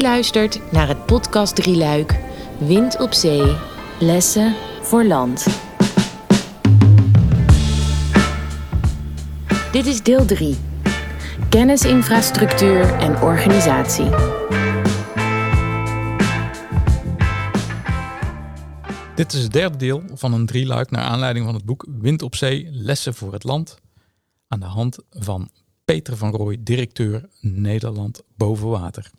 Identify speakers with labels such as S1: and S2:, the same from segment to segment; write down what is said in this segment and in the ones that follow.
S1: Luistert naar het podcast Drieluik. Wind op zee, lessen voor land. Dit is deel 3. Kennisinfrastructuur en organisatie.
S2: Dit is het derde deel van een drieluik naar aanleiding van het boek Wind op Zee, Lessen voor het Land. Aan de hand van Peter van Rooij, directeur Nederland Boven Water.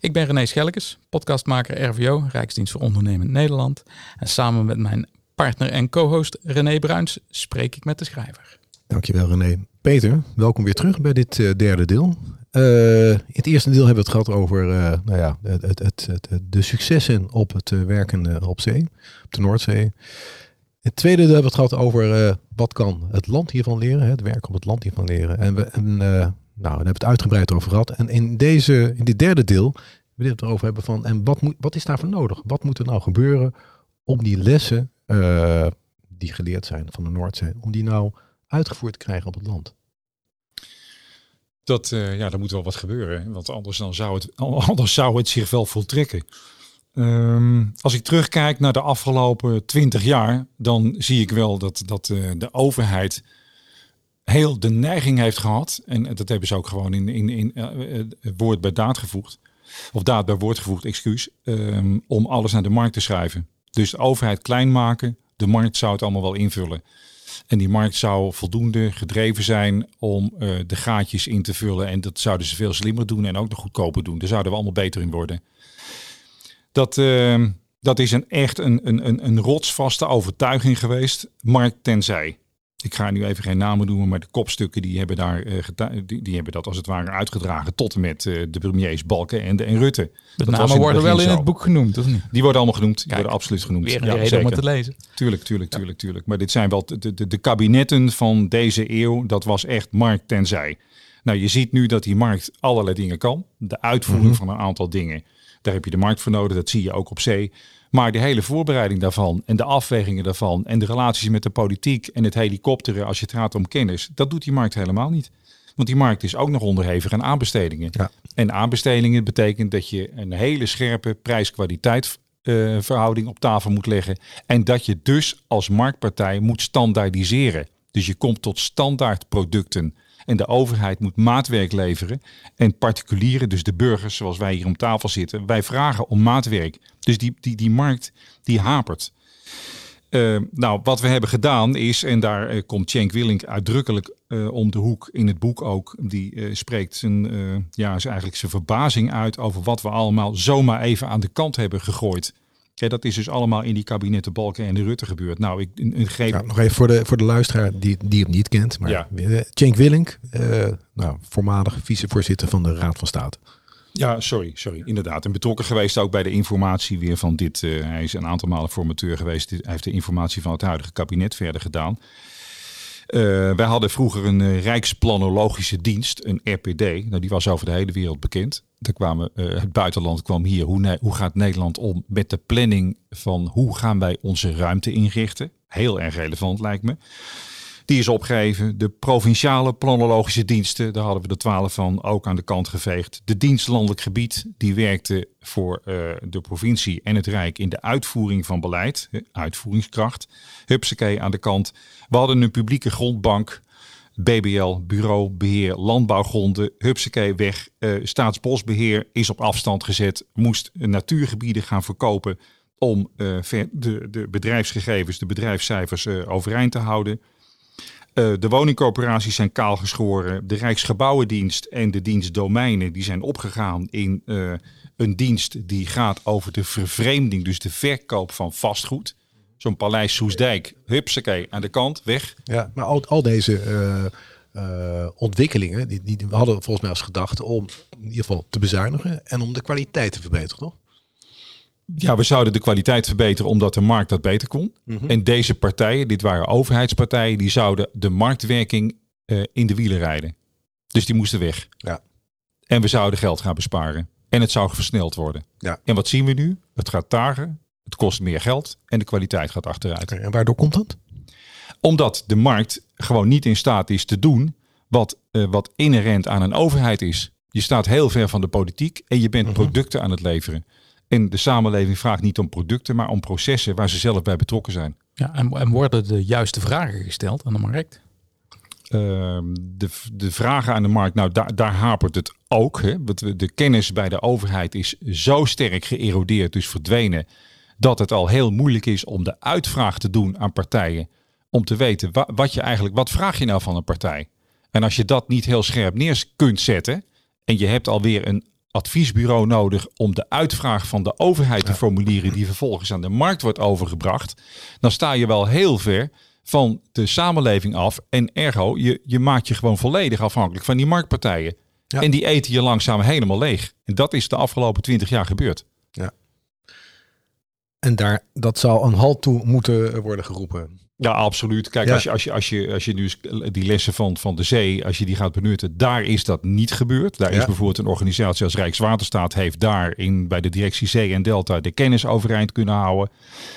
S2: Ik ben René Schelkes, podcastmaker RVO, Rijksdienst voor Ondernemend Nederland. En samen met mijn partner en co-host René Bruins spreek ik met de schrijver.
S3: Dankjewel René. Peter, welkom weer terug bij dit uh, derde deel. Uh, in het eerste deel hebben we het gehad over uh, nou ja, het, het, het, de successen op het werken op zee, op de Noordzee. In het tweede deel hebben we het gehad over wat kan het land hiervan leren, het werk op het land hiervan leren. En we en, nou, daar hebben we het uitgebreid over gehad. En in, deze, in dit derde deel willen we het erover hebben van, en wat, moet, wat is daarvoor nodig? Wat moet er nou gebeuren om die lessen die geleerd zijn van de Noordzee, om die nou uitgevoerd te krijgen op het land?
S4: Dat, uh, ja, er moet wel wat gebeuren. Want anders, dan zou, het, anders zou het zich wel voltrekken. Um, als ik terugkijk naar de afgelopen twintig jaar, dan zie ik wel dat, dat uh, de overheid heel de neiging heeft gehad. En dat hebben ze ook gewoon in, in, in uh, woord bij daad gevoegd. Of daad bij woord gevoegd, excuus. Um, om alles naar de markt te schrijven. Dus de overheid klein maken. De markt zou het allemaal wel invullen. En die markt zou voldoende gedreven zijn om de gaatjes in te vullen. En dat zouden ze veel slimmer doen en ook nog goedkoper doen. Daar zouden we allemaal beter in worden. Dat, uh, dat is een, echt een, een, een rotsvaste overtuiging geweest. Markt tenzij. Ik ga nu even geen namen noemen, maar de kopstukken die hebben, daar, uh, die, die, hebben dat als het ware uitgedragen tot en met uh, de premiers Balken en, de, en Rutte.
S2: De dat namen worden wel in het boek genoemd, of niet?
S4: Die worden allemaal genoemd, die Kijk, worden absoluut genoemd.
S2: Weer een ja, reden om het te lezen.
S4: Tuurlijk, tuurlijk, tuurlijk, tuurlijk. Maar dit zijn wel de, de, de kabinetten van deze eeuw, dat was echt markt tenzij. Nou, je ziet nu dat die markt allerlei dingen kan. De uitvoering mm -hmm. van een aantal dingen, daar heb je de markt voor nodig, dat zie je ook op zee. Maar de hele voorbereiding daarvan en de afwegingen daarvan en de relaties met de politiek en het helikopteren als je het gaat om kennis, dat doet die markt helemaal niet. Want die markt is ook nog onderhevig aan aanbestedingen. Ja. En aanbestedingen betekent dat je een hele scherpe prijs-kwaliteit uh, verhouding op tafel moet leggen. En dat je dus als marktpartij moet standaardiseren. Dus je komt tot standaard producten. En de overheid moet maatwerk leveren. En particulieren, dus de burgers zoals wij hier om tafel zitten, wij vragen om maatwerk. Dus die, die, die markt die hapert. Uh, nou, wat we hebben gedaan is, en daar uh, komt Cenk Willink uitdrukkelijk uh, om de hoek in het boek ook. Die spreekt zijn, ja, is eigenlijk zijn verbazing uit over wat we allemaal zomaar even aan de kant hebben gegooid. Ja, dat is dus allemaal in die kabinetten Balken en de Rutte gebeurd. Nou, ik, greep...
S3: Ja, nog even voor de, voor de luisteraar die, die hem niet kent. Maar ja. Cenk Willink, nou, voormalig vicevoorzitter van de Raad van State.
S4: Ja, sorry, sorry. Inderdaad. En betrokken geweest ook bij de informatie weer van dit. Uh, hij is een aantal malen formateur geweest. Hij heeft de informatie van het huidige kabinet verder gedaan. Uh, wij hadden vroeger een uh, Rijksplanologische dienst, een RPD. Nou, die was over de hele wereld bekend. Daar kwamen, het buitenland kwam hier. Hoe, hoe gaat Nederland om met de planning van hoe gaan wij onze ruimte inrichten? Heel erg relevant lijkt me. Die is opgegeven. De provinciale planologische diensten, daar hadden we de twaalf van, ook aan de kant geveegd. De dienst landelijk gebied, die werkte voor uh, de provincie en het Rijk in de uitvoering van beleid, uitvoeringskracht. Hupsakee aan de kant. We hadden een publieke grondbank, BBL, Bureau Beheer Landbouwgronden, Hupsakee weg. Uh, Staatsbosbeheer is op afstand gezet, moest natuurgebieden gaan verkopen om uh, de, de bedrijfsgegevens, de bedrijfscijfers overeind te houden. Uh, de woningcorporaties zijn kaal geschoren. De Rijksgebouwendienst en de dienst Domeinen die zijn opgegaan in uh, een dienst die gaat over de vervreemding, dus de verkoop van vastgoed. Zo'n paleis Soesdijk, hupsakee, aan de kant, weg.
S3: Ja, maar al, al deze uh, ontwikkelingen, die, die hadden volgens mij als gedachte om in ieder geval te bezuinigen en om de kwaliteit te verbeteren, toch?
S4: Ja, we zouden de kwaliteit verbeteren omdat de markt dat beter kon. Mm -hmm. En deze partijen, dit waren overheidspartijen, die zouden de marktwerking uh, in de wielen rijden. Dus die moesten weg.
S3: Ja.
S4: En we zouden geld gaan besparen. En het zou versneld worden.
S3: Ja.
S4: En wat zien we nu? Het gaat tager, het kost meer geld en de kwaliteit gaat achteruit.
S3: En waardoor komt dat?
S4: Omdat de markt gewoon niet in staat is te doen wat, uh, wat inherent aan een overheid is. Je staat heel ver van de politiek en je bent
S3: Mhm.
S4: producten aan het leveren. En de samenleving vraagt niet om producten, maar om processen waar ze zelf bij betrokken zijn.
S2: Ja, en, en worden de juiste vragen gesteld aan de markt?
S4: Ehm, de, de vragen aan de markt, nou daar, daar hapert het ook. Hè? Want De kennis bij de overheid is zo sterk geërodeerd, dus verdwenen, dat het al heel moeilijk is om de uitvraag te doen aan partijen. Om te weten wa- wat je eigenlijk, wat vraag je nou van een partij? En als je dat niet heel scherp neer kunt zetten en je hebt alweer een adviesbureau nodig om de uitvraag van de overheid te formulieren die vervolgens aan de markt wordt overgebracht, dan sta je wel heel ver van de samenleving af. En ergo, je, je maakt je gewoon volledig afhankelijk van die marktpartijen.
S3: Ja.
S4: En die eten je langzaam helemaal leeg. En dat is de afgelopen twintig jaar gebeurd.
S3: En daar, dat zal een halt toe moeten worden geroepen.
S4: Ja, absoluut. Kijk,
S3: Ja.
S4: als, je, als, je, als, je, als je nu eens die lessen van, van de zee, als je die gaat benutten, daar is dat niet gebeurd. Daar is bijvoorbeeld een organisatie als Rijkswaterstaat, heeft daar in, bij de directie Zee en Delta de kennis overeind kunnen houden.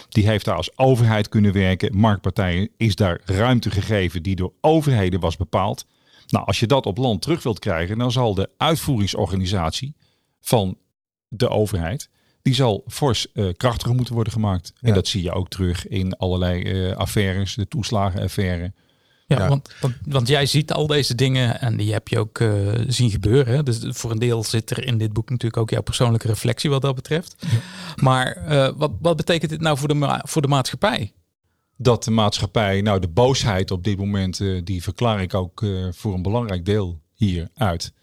S4: Die heeft daar als overheid kunnen werken. Marktpartijen is daar ruimte gegeven die door overheden was bepaald. Nou, als je dat op land terug wilt krijgen, dan zal de uitvoeringsorganisatie van de overheid, die zal fors eh, krachtiger moeten worden gemaakt.
S3: Ja.
S4: En dat zie je ook terug in allerlei eh, affaires, de toeslagenaffaire.
S2: Ja,
S3: Ja.
S2: Want, want, want jij ziet al deze dingen en die heb je ook eh, zien gebeuren. Hè? Dus voor een deel zit er in dit boek natuurlijk ook jouw persoonlijke reflectie wat dat betreft. Maar eh, wat, wat betekent dit nou voor de, ma- voor de maatschappij?
S4: Dat de maatschappij, nou de boosheid op dit moment, eh, die verklaar ik ook eh, voor een belangrijk deel hier uit.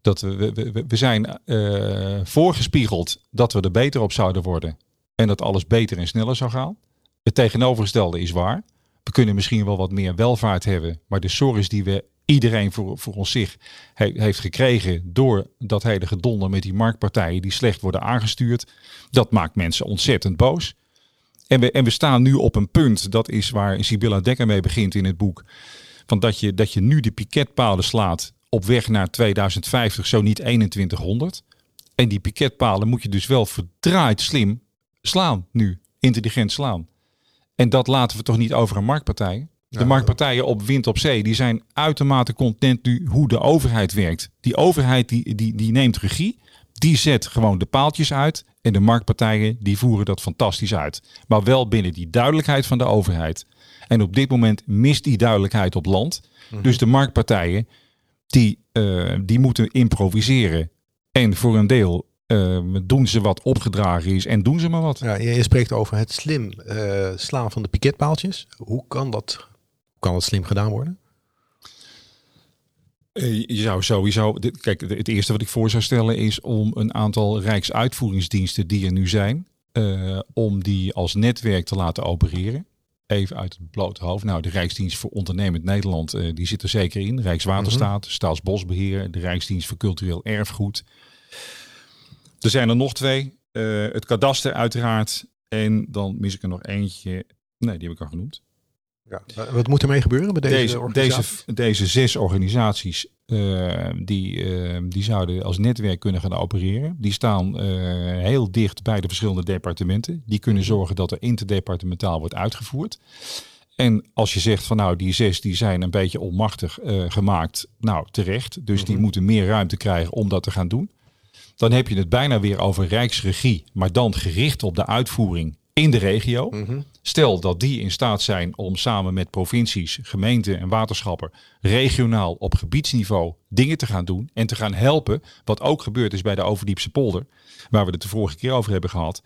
S4: Dat we, we, we, zijn eh, voorgespiegeld dat we er beter op zouden worden. En dat alles beter en sneller zou gaan. Het tegenovergestelde is waar. We kunnen misschien wel wat meer welvaart hebben. Maar de zorg die we iedereen voor, voor ons zich he- heeft gekregen door dat hele gedonder met die marktpartijen die slecht worden aangestuurd. Dat maakt mensen ontzettend boos. En we, en we staan nu op een punt, dat is waar Sibylla Dekker mee begint in het boek. Van dat, je, dat je nu de piketpalen slaat op weg naar 2050, zo niet 2100. En die piketpalen moet je dus wel verdraaid slim slaan nu. Intelligent slaan. En dat laten we toch niet over aan marktpartijen. De
S3: Ja.
S4: marktpartijen op wind op zee, die zijn uitermate content nu hoe de overheid werkt. Die overheid die, die, die neemt regie, die zet gewoon de paaltjes uit. En de marktpartijen die voeren dat fantastisch uit. Maar wel binnen die duidelijkheid van de overheid. En op dit moment mist die duidelijkheid op land. Dus de marktpartijen die, eh, die moeten improviseren. En voor een deel eh, doen ze wat opgedragen is en doen ze maar wat.
S3: Ja, je, spreekt over het slim eh, slaan van de piketpaaltjes. Hoe kan dat, hoe kan dat slim gedaan worden?
S4: Je zou sowieso, kijk, het eerste wat ik voor zou stellen is om een aantal Rijksuitvoeringsdiensten die er nu zijn, om die als netwerk te laten opereren. Even uit het blote hoofd. Nou, de Rijksdienst voor Ondernemend Nederland, eh, die zit er zeker in. Rijkswaterstaat, Staatsbosbeheer, de Rijksdienst voor Cultureel Erfgoed. Er zijn er nog twee. Eh, het kadaster uiteraard. En dan mis ik er nog eentje. Nee, die heb ik al genoemd.
S3: Ja. Wat moet ermee gebeuren bij deze,
S4: Deze, deze, zes organisaties eh, die, eh, die zouden als netwerk kunnen gaan opereren. Die staan eh, heel dicht bij de verschillende departementen. Die kunnen zorgen dat er interdepartementaal wordt uitgevoerd. En als je zegt van nou die zes die zijn een beetje onmachtig gemaakt. Nou terecht. Dus die
S3: Mhm.
S4: moeten meer ruimte krijgen om dat te gaan doen. Dan heb je het bijna weer over rijksregie. Maar dan gericht op de uitvoering in de regio.
S3: Mhm.
S4: Stel dat die in staat zijn om samen met provincies, gemeenten en waterschappen regionaal op gebiedsniveau dingen te gaan doen en te gaan helpen, wat ook gebeurd is bij de Overdiepse polder, waar we het de vorige keer over hebben gehad,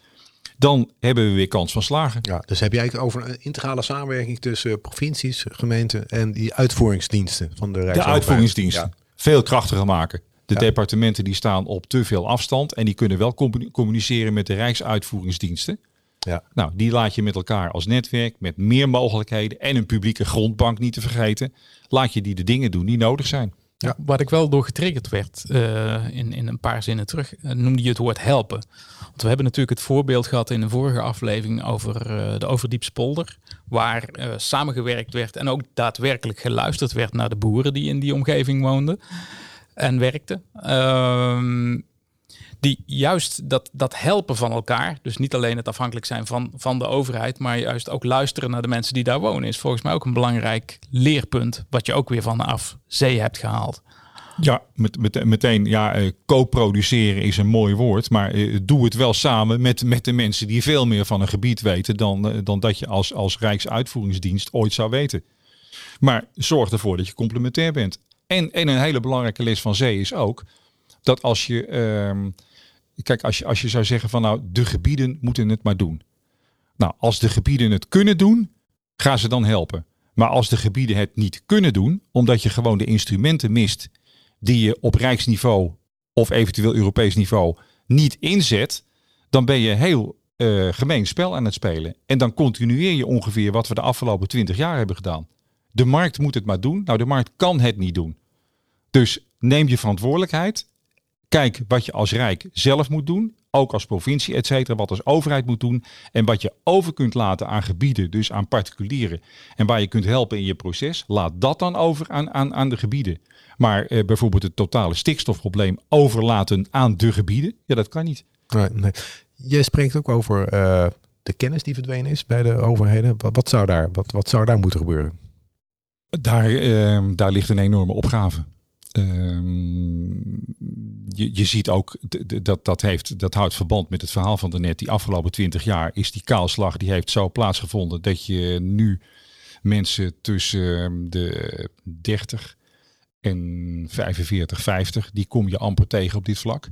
S4: dan hebben we weer kans van slagen.
S3: Ja, dus heb je eigenlijk over een integrale samenwerking tussen provincies, gemeenten en die uitvoeringsdiensten van de
S4: De
S3: Rijksoverheid.
S4: uitvoeringsdiensten
S3: Ja.
S4: veel krachtiger maken. De
S3: Ja.
S4: departementen die staan op te veel afstand en die kunnen wel commu- communiceren met de Rijksuitvoeringsdiensten.
S3: Ja.
S4: Nou, die laat je met elkaar als netwerk met meer mogelijkheden en een publieke grondbank niet te vergeten. Laat je die de dingen doen die nodig zijn.
S2: Ja. Waar ik wel door getriggerd werd eh, in, in een paar zinnen terug, eh, noemde je het woord helpen. Want we hebben natuurlijk het voorbeeld gehad in een vorige aflevering over eh, de Overdiepse polder. Waar eh, samengewerkt werd en ook daadwerkelijk geluisterd werd naar de boeren die in die omgeving woonden en werkten. Ehm, die juist dat, dat helpen van elkaar, dus niet alleen het afhankelijk zijn van, van de overheid, maar juist ook luisteren naar de mensen die daar wonen, is volgens mij ook een belangrijk leerpunt, wat je ook weer van af zee hebt gehaald.
S4: Ja, met, met, meteen, ja, uh, co-produceren is een mooi woord, maar uh, doe het wel samen met, met de mensen die veel meer van een gebied weten dan, uh, dan dat je als, als Rijksuitvoeringsdienst ooit zou weten. Maar zorg ervoor dat je complementair bent. En, en een hele belangrijke les van zee is ook dat als je, ehm, kijk, als je, als je zou zeggen van nou, de gebieden moeten het maar doen. Nou, als de gebieden het kunnen doen, ga ze dan helpen. Maar als de gebieden het niet kunnen doen, omdat je gewoon de instrumenten mist die je op rijksniveau of eventueel Europees niveau niet inzet, dan ben je heel uh, gemeen spel aan het spelen. En dan continueer je ongeveer wat we de afgelopen twintig jaar hebben gedaan. De markt moet het maar doen. Nou, de markt kan het niet doen. Dus neem je verantwoordelijkheid. Kijk wat je als Rijk zelf moet doen. Ook als provincie, et cetera. Wat als overheid moet doen. En wat je over kunt laten aan gebieden, dus aan particulieren. En waar je kunt helpen in je proces. Laat dat dan over aan, aan, aan de gebieden. Maar eh, bijvoorbeeld het totale stikstofprobleem overlaten aan de gebieden. Ja, dat kan niet.
S3: Nee, nee. Jij spreekt ook over uh, de kennis die verdwenen is bij de overheden. Wat, wat, zou, daar, wat, wat zou daar moeten gebeuren?
S4: Daar, uh, daar ligt een enorme opgave. Ehm, je, je ziet ook dat dat heeft, dat houdt verband met het verhaal van daarnet. Die afgelopen twintig jaar is die kaalslag die heeft zo plaatsgevonden dat je nu mensen tussen de 30 en 45, 50, die kom je amper tegen op dit vlak.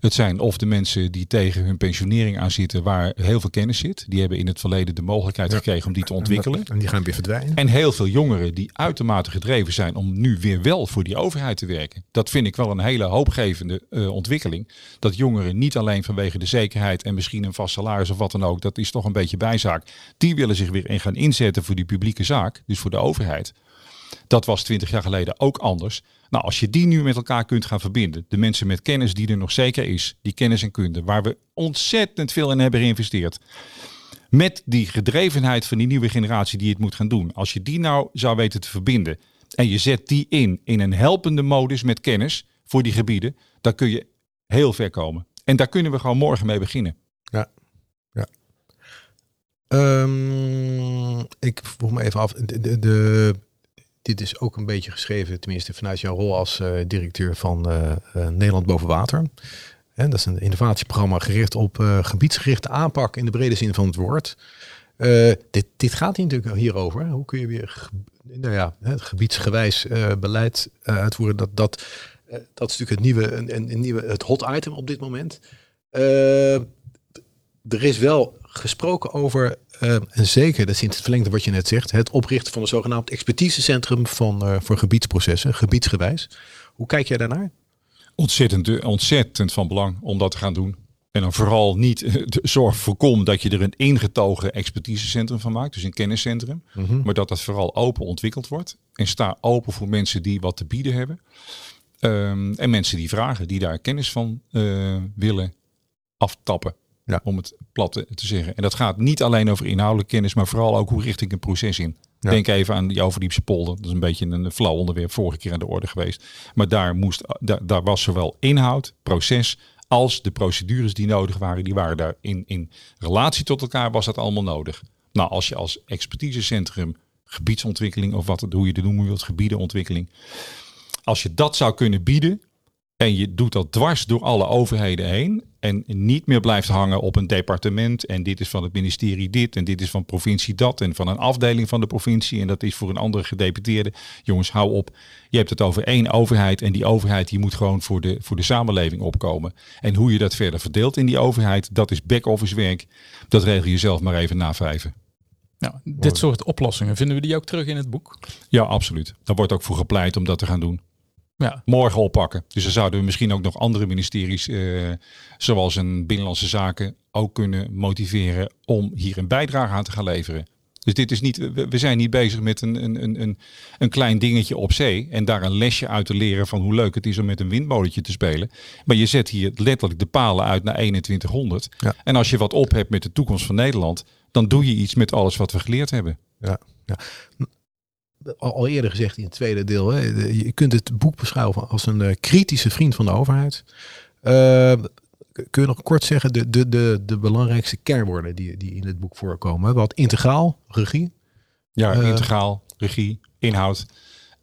S4: Het zijn of de mensen die tegen hun pensionering aan zitten, waar heel veel kennis zit. Die hebben in het verleden de mogelijkheid gekregen om die te ontwikkelen.
S3: En die gaan weer verdwijnen.
S4: En heel veel jongeren die uitermate gedreven zijn om nu weer wel voor die overheid te werken. Dat vind ik wel een hele hoopgevende uh, ontwikkeling. Dat jongeren niet alleen vanwege de zekerheid en misschien een vast salaris of wat dan ook, dat is toch een beetje bijzaak. Die willen zich weer in gaan inzetten voor die publieke zaak, dus voor de overheid. Dat was twintig jaar geleden ook anders. Nou, als je die nu met elkaar kunt gaan verbinden, de mensen met kennis die er nog zeker is, die kennis en kunde, waar we ontzettend veel in hebben geïnvesteerd, met die gedrevenheid van die nieuwe generatie die het moet gaan doen, als je die nou zou weten te verbinden en je zet die in, in een helpende modus met kennis voor die gebieden, dan kun je heel ver komen. En daar kunnen we gewoon morgen mee beginnen.
S3: Ja, ja. Um, ik vroeg me even af, de, de dit is ook een beetje geschreven, tenminste vanuit jouw rol als uh, directeur van uh, uh, Nederland Boven Water. En dat is een innovatieprogramma gericht op gebiedsgerichte aanpak in de brede zin van het woord. dit, dit gaat hier natuurlijk hierover. Hoe kun je weer nou ja, het gebiedsgewijs beleid uitvoeren? Dat, dat, dat is natuurlijk het nieuwe, een nieuwe, het hot item op dit moment. Er is wel gesproken over uh, en zeker, dat is in het verlengde wat je net zegt, het oprichten van een zogenaamd expertisecentrum van, uh, voor gebiedsprocessen, gebiedsgewijs. Hoe kijk jij daarnaar?
S4: Ontzettend, ontzettend van belang om dat te gaan doen. En dan vooral niet eh, de zorg voorkom dat je er een ingetogen expertisecentrum van maakt, dus een kenniscentrum. Mm -hmm. Maar dat dat vooral open ontwikkeld wordt. En sta open voor mensen die wat te bieden hebben. Um, en mensen die vragen, die daar kennis van uh, willen aftappen. Ja. Om het plat te zeggen. En dat gaat niet alleen over inhoudelijke kennis, maar vooral ook hoe richt ik een proces in. Ja. Denk even aan die Overdiepse polder. Dat is een beetje een flauw onderwerp vorige keer aan de orde geweest. Maar daar, moest, daar, daar was zowel inhoud, proces, als de procedures die nodig waren. Die waren daar in, in relatie tot elkaar was dat allemaal nodig. Nou, als je als expertisecentrum gebiedsontwikkeling of wat hoe je het noemen wilt, gebiedenontwikkeling. Als je dat zou kunnen bieden, en je doet dat dwars door alle overheden heen. En niet meer blijft hangen op een departement. En dit is van het ministerie dit. En dit is van provincie dat. En van een afdeling van de provincie. En dat is voor een andere gedeputeerde. Jongens, hou op. Je hebt het over één overheid. En die overheid die moet gewoon voor de, voor de samenleving opkomen. En hoe je dat verder verdeelt in die overheid. Dat is back-office werk. Dat regel je zelf maar even na vijven.
S2: Nou, dit soort oplossingen, vinden we die ook terug in het boek?
S4: Ja, absoluut. Daar wordt ook voor gepleit om dat te gaan doen ja. morgen oppakken. Dus dan zouden we misschien ook nog andere ministeries, uh, zoals een Binnenlandse Zaken, ook kunnen motiveren om hier een bijdrage aan te gaan leveren. Dus dit is niet, we zijn niet bezig met een, een, een, een klein dingetje op zee en daar een lesje uit te leren van hoe leuk het is om met een windmolentje te spelen. Maar je zet hier letterlijk de palen uit naar 2100. Ja. En als je wat op hebt met de toekomst van Nederland, dan doe je iets met alles wat we geleerd hebben.
S3: Ja, ja al eerder gezegd in het tweede deel, hè, je kunt het boek beschouwen als een uh, kritische vriend van de overheid. Uh, kun je nog kort zeggen de, de, de, de belangrijkste kernwoorden die, die in het boek voorkomen? Wat integraal, regie?
S4: Ja, uh, integraal, regie, inhoud.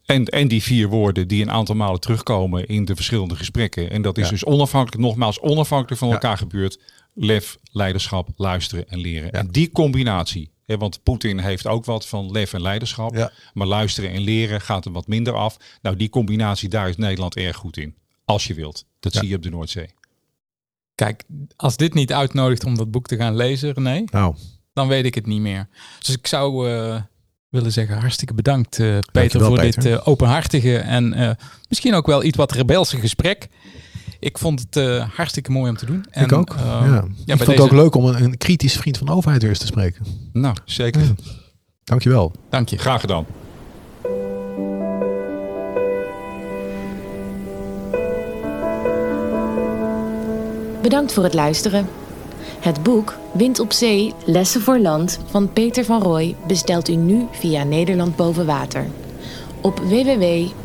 S4: En, en die vier woorden die een aantal malen terugkomen in de verschillende gesprekken. En dat is
S3: Ja.
S4: dus onafhankelijk, nogmaals onafhankelijk van
S3: Ja.
S4: elkaar gebeurd. Lef, leiderschap, luisteren en leren. En die combinatie. Want Poetin heeft ook wat van lef en leiderschap.
S3: Ja.
S4: Maar luisteren en leren gaat er wat minder af. Nou, die combinatie, daar is Nederland erg goed in. Als je wilt. Dat
S3: Ja.
S4: zie je op de Noordzee.
S2: Kijk, als dit niet uitnodigt om dat boek te gaan lezen, René,
S3: Nou,
S2: dan weet ik het niet meer. Dus ik zou eh, willen zeggen, hartstikke bedankt eh, Peter voor
S3: Peter.
S2: dit eh, openhartige en eh, misschien ook wel iets wat rebelse gesprek. Ik vond het eh, hartstikke mooi om te doen. En,
S3: ik ook.
S2: eh,
S3: ja.
S2: ja,
S3: ik vond het ook leuk om een, een kritisch vriend van de overheid weer eens te spreken.
S4: Nou, zeker.
S3: Ja. Dankjewel.
S2: Dank je.
S4: Graag gedaan.
S1: Bedankt voor het luisteren. Het boek Wind op Zee, Lessen voor Land van Peter van Rooij bestelt u nu via Nederland Boven Water. Op www.nlbw.nl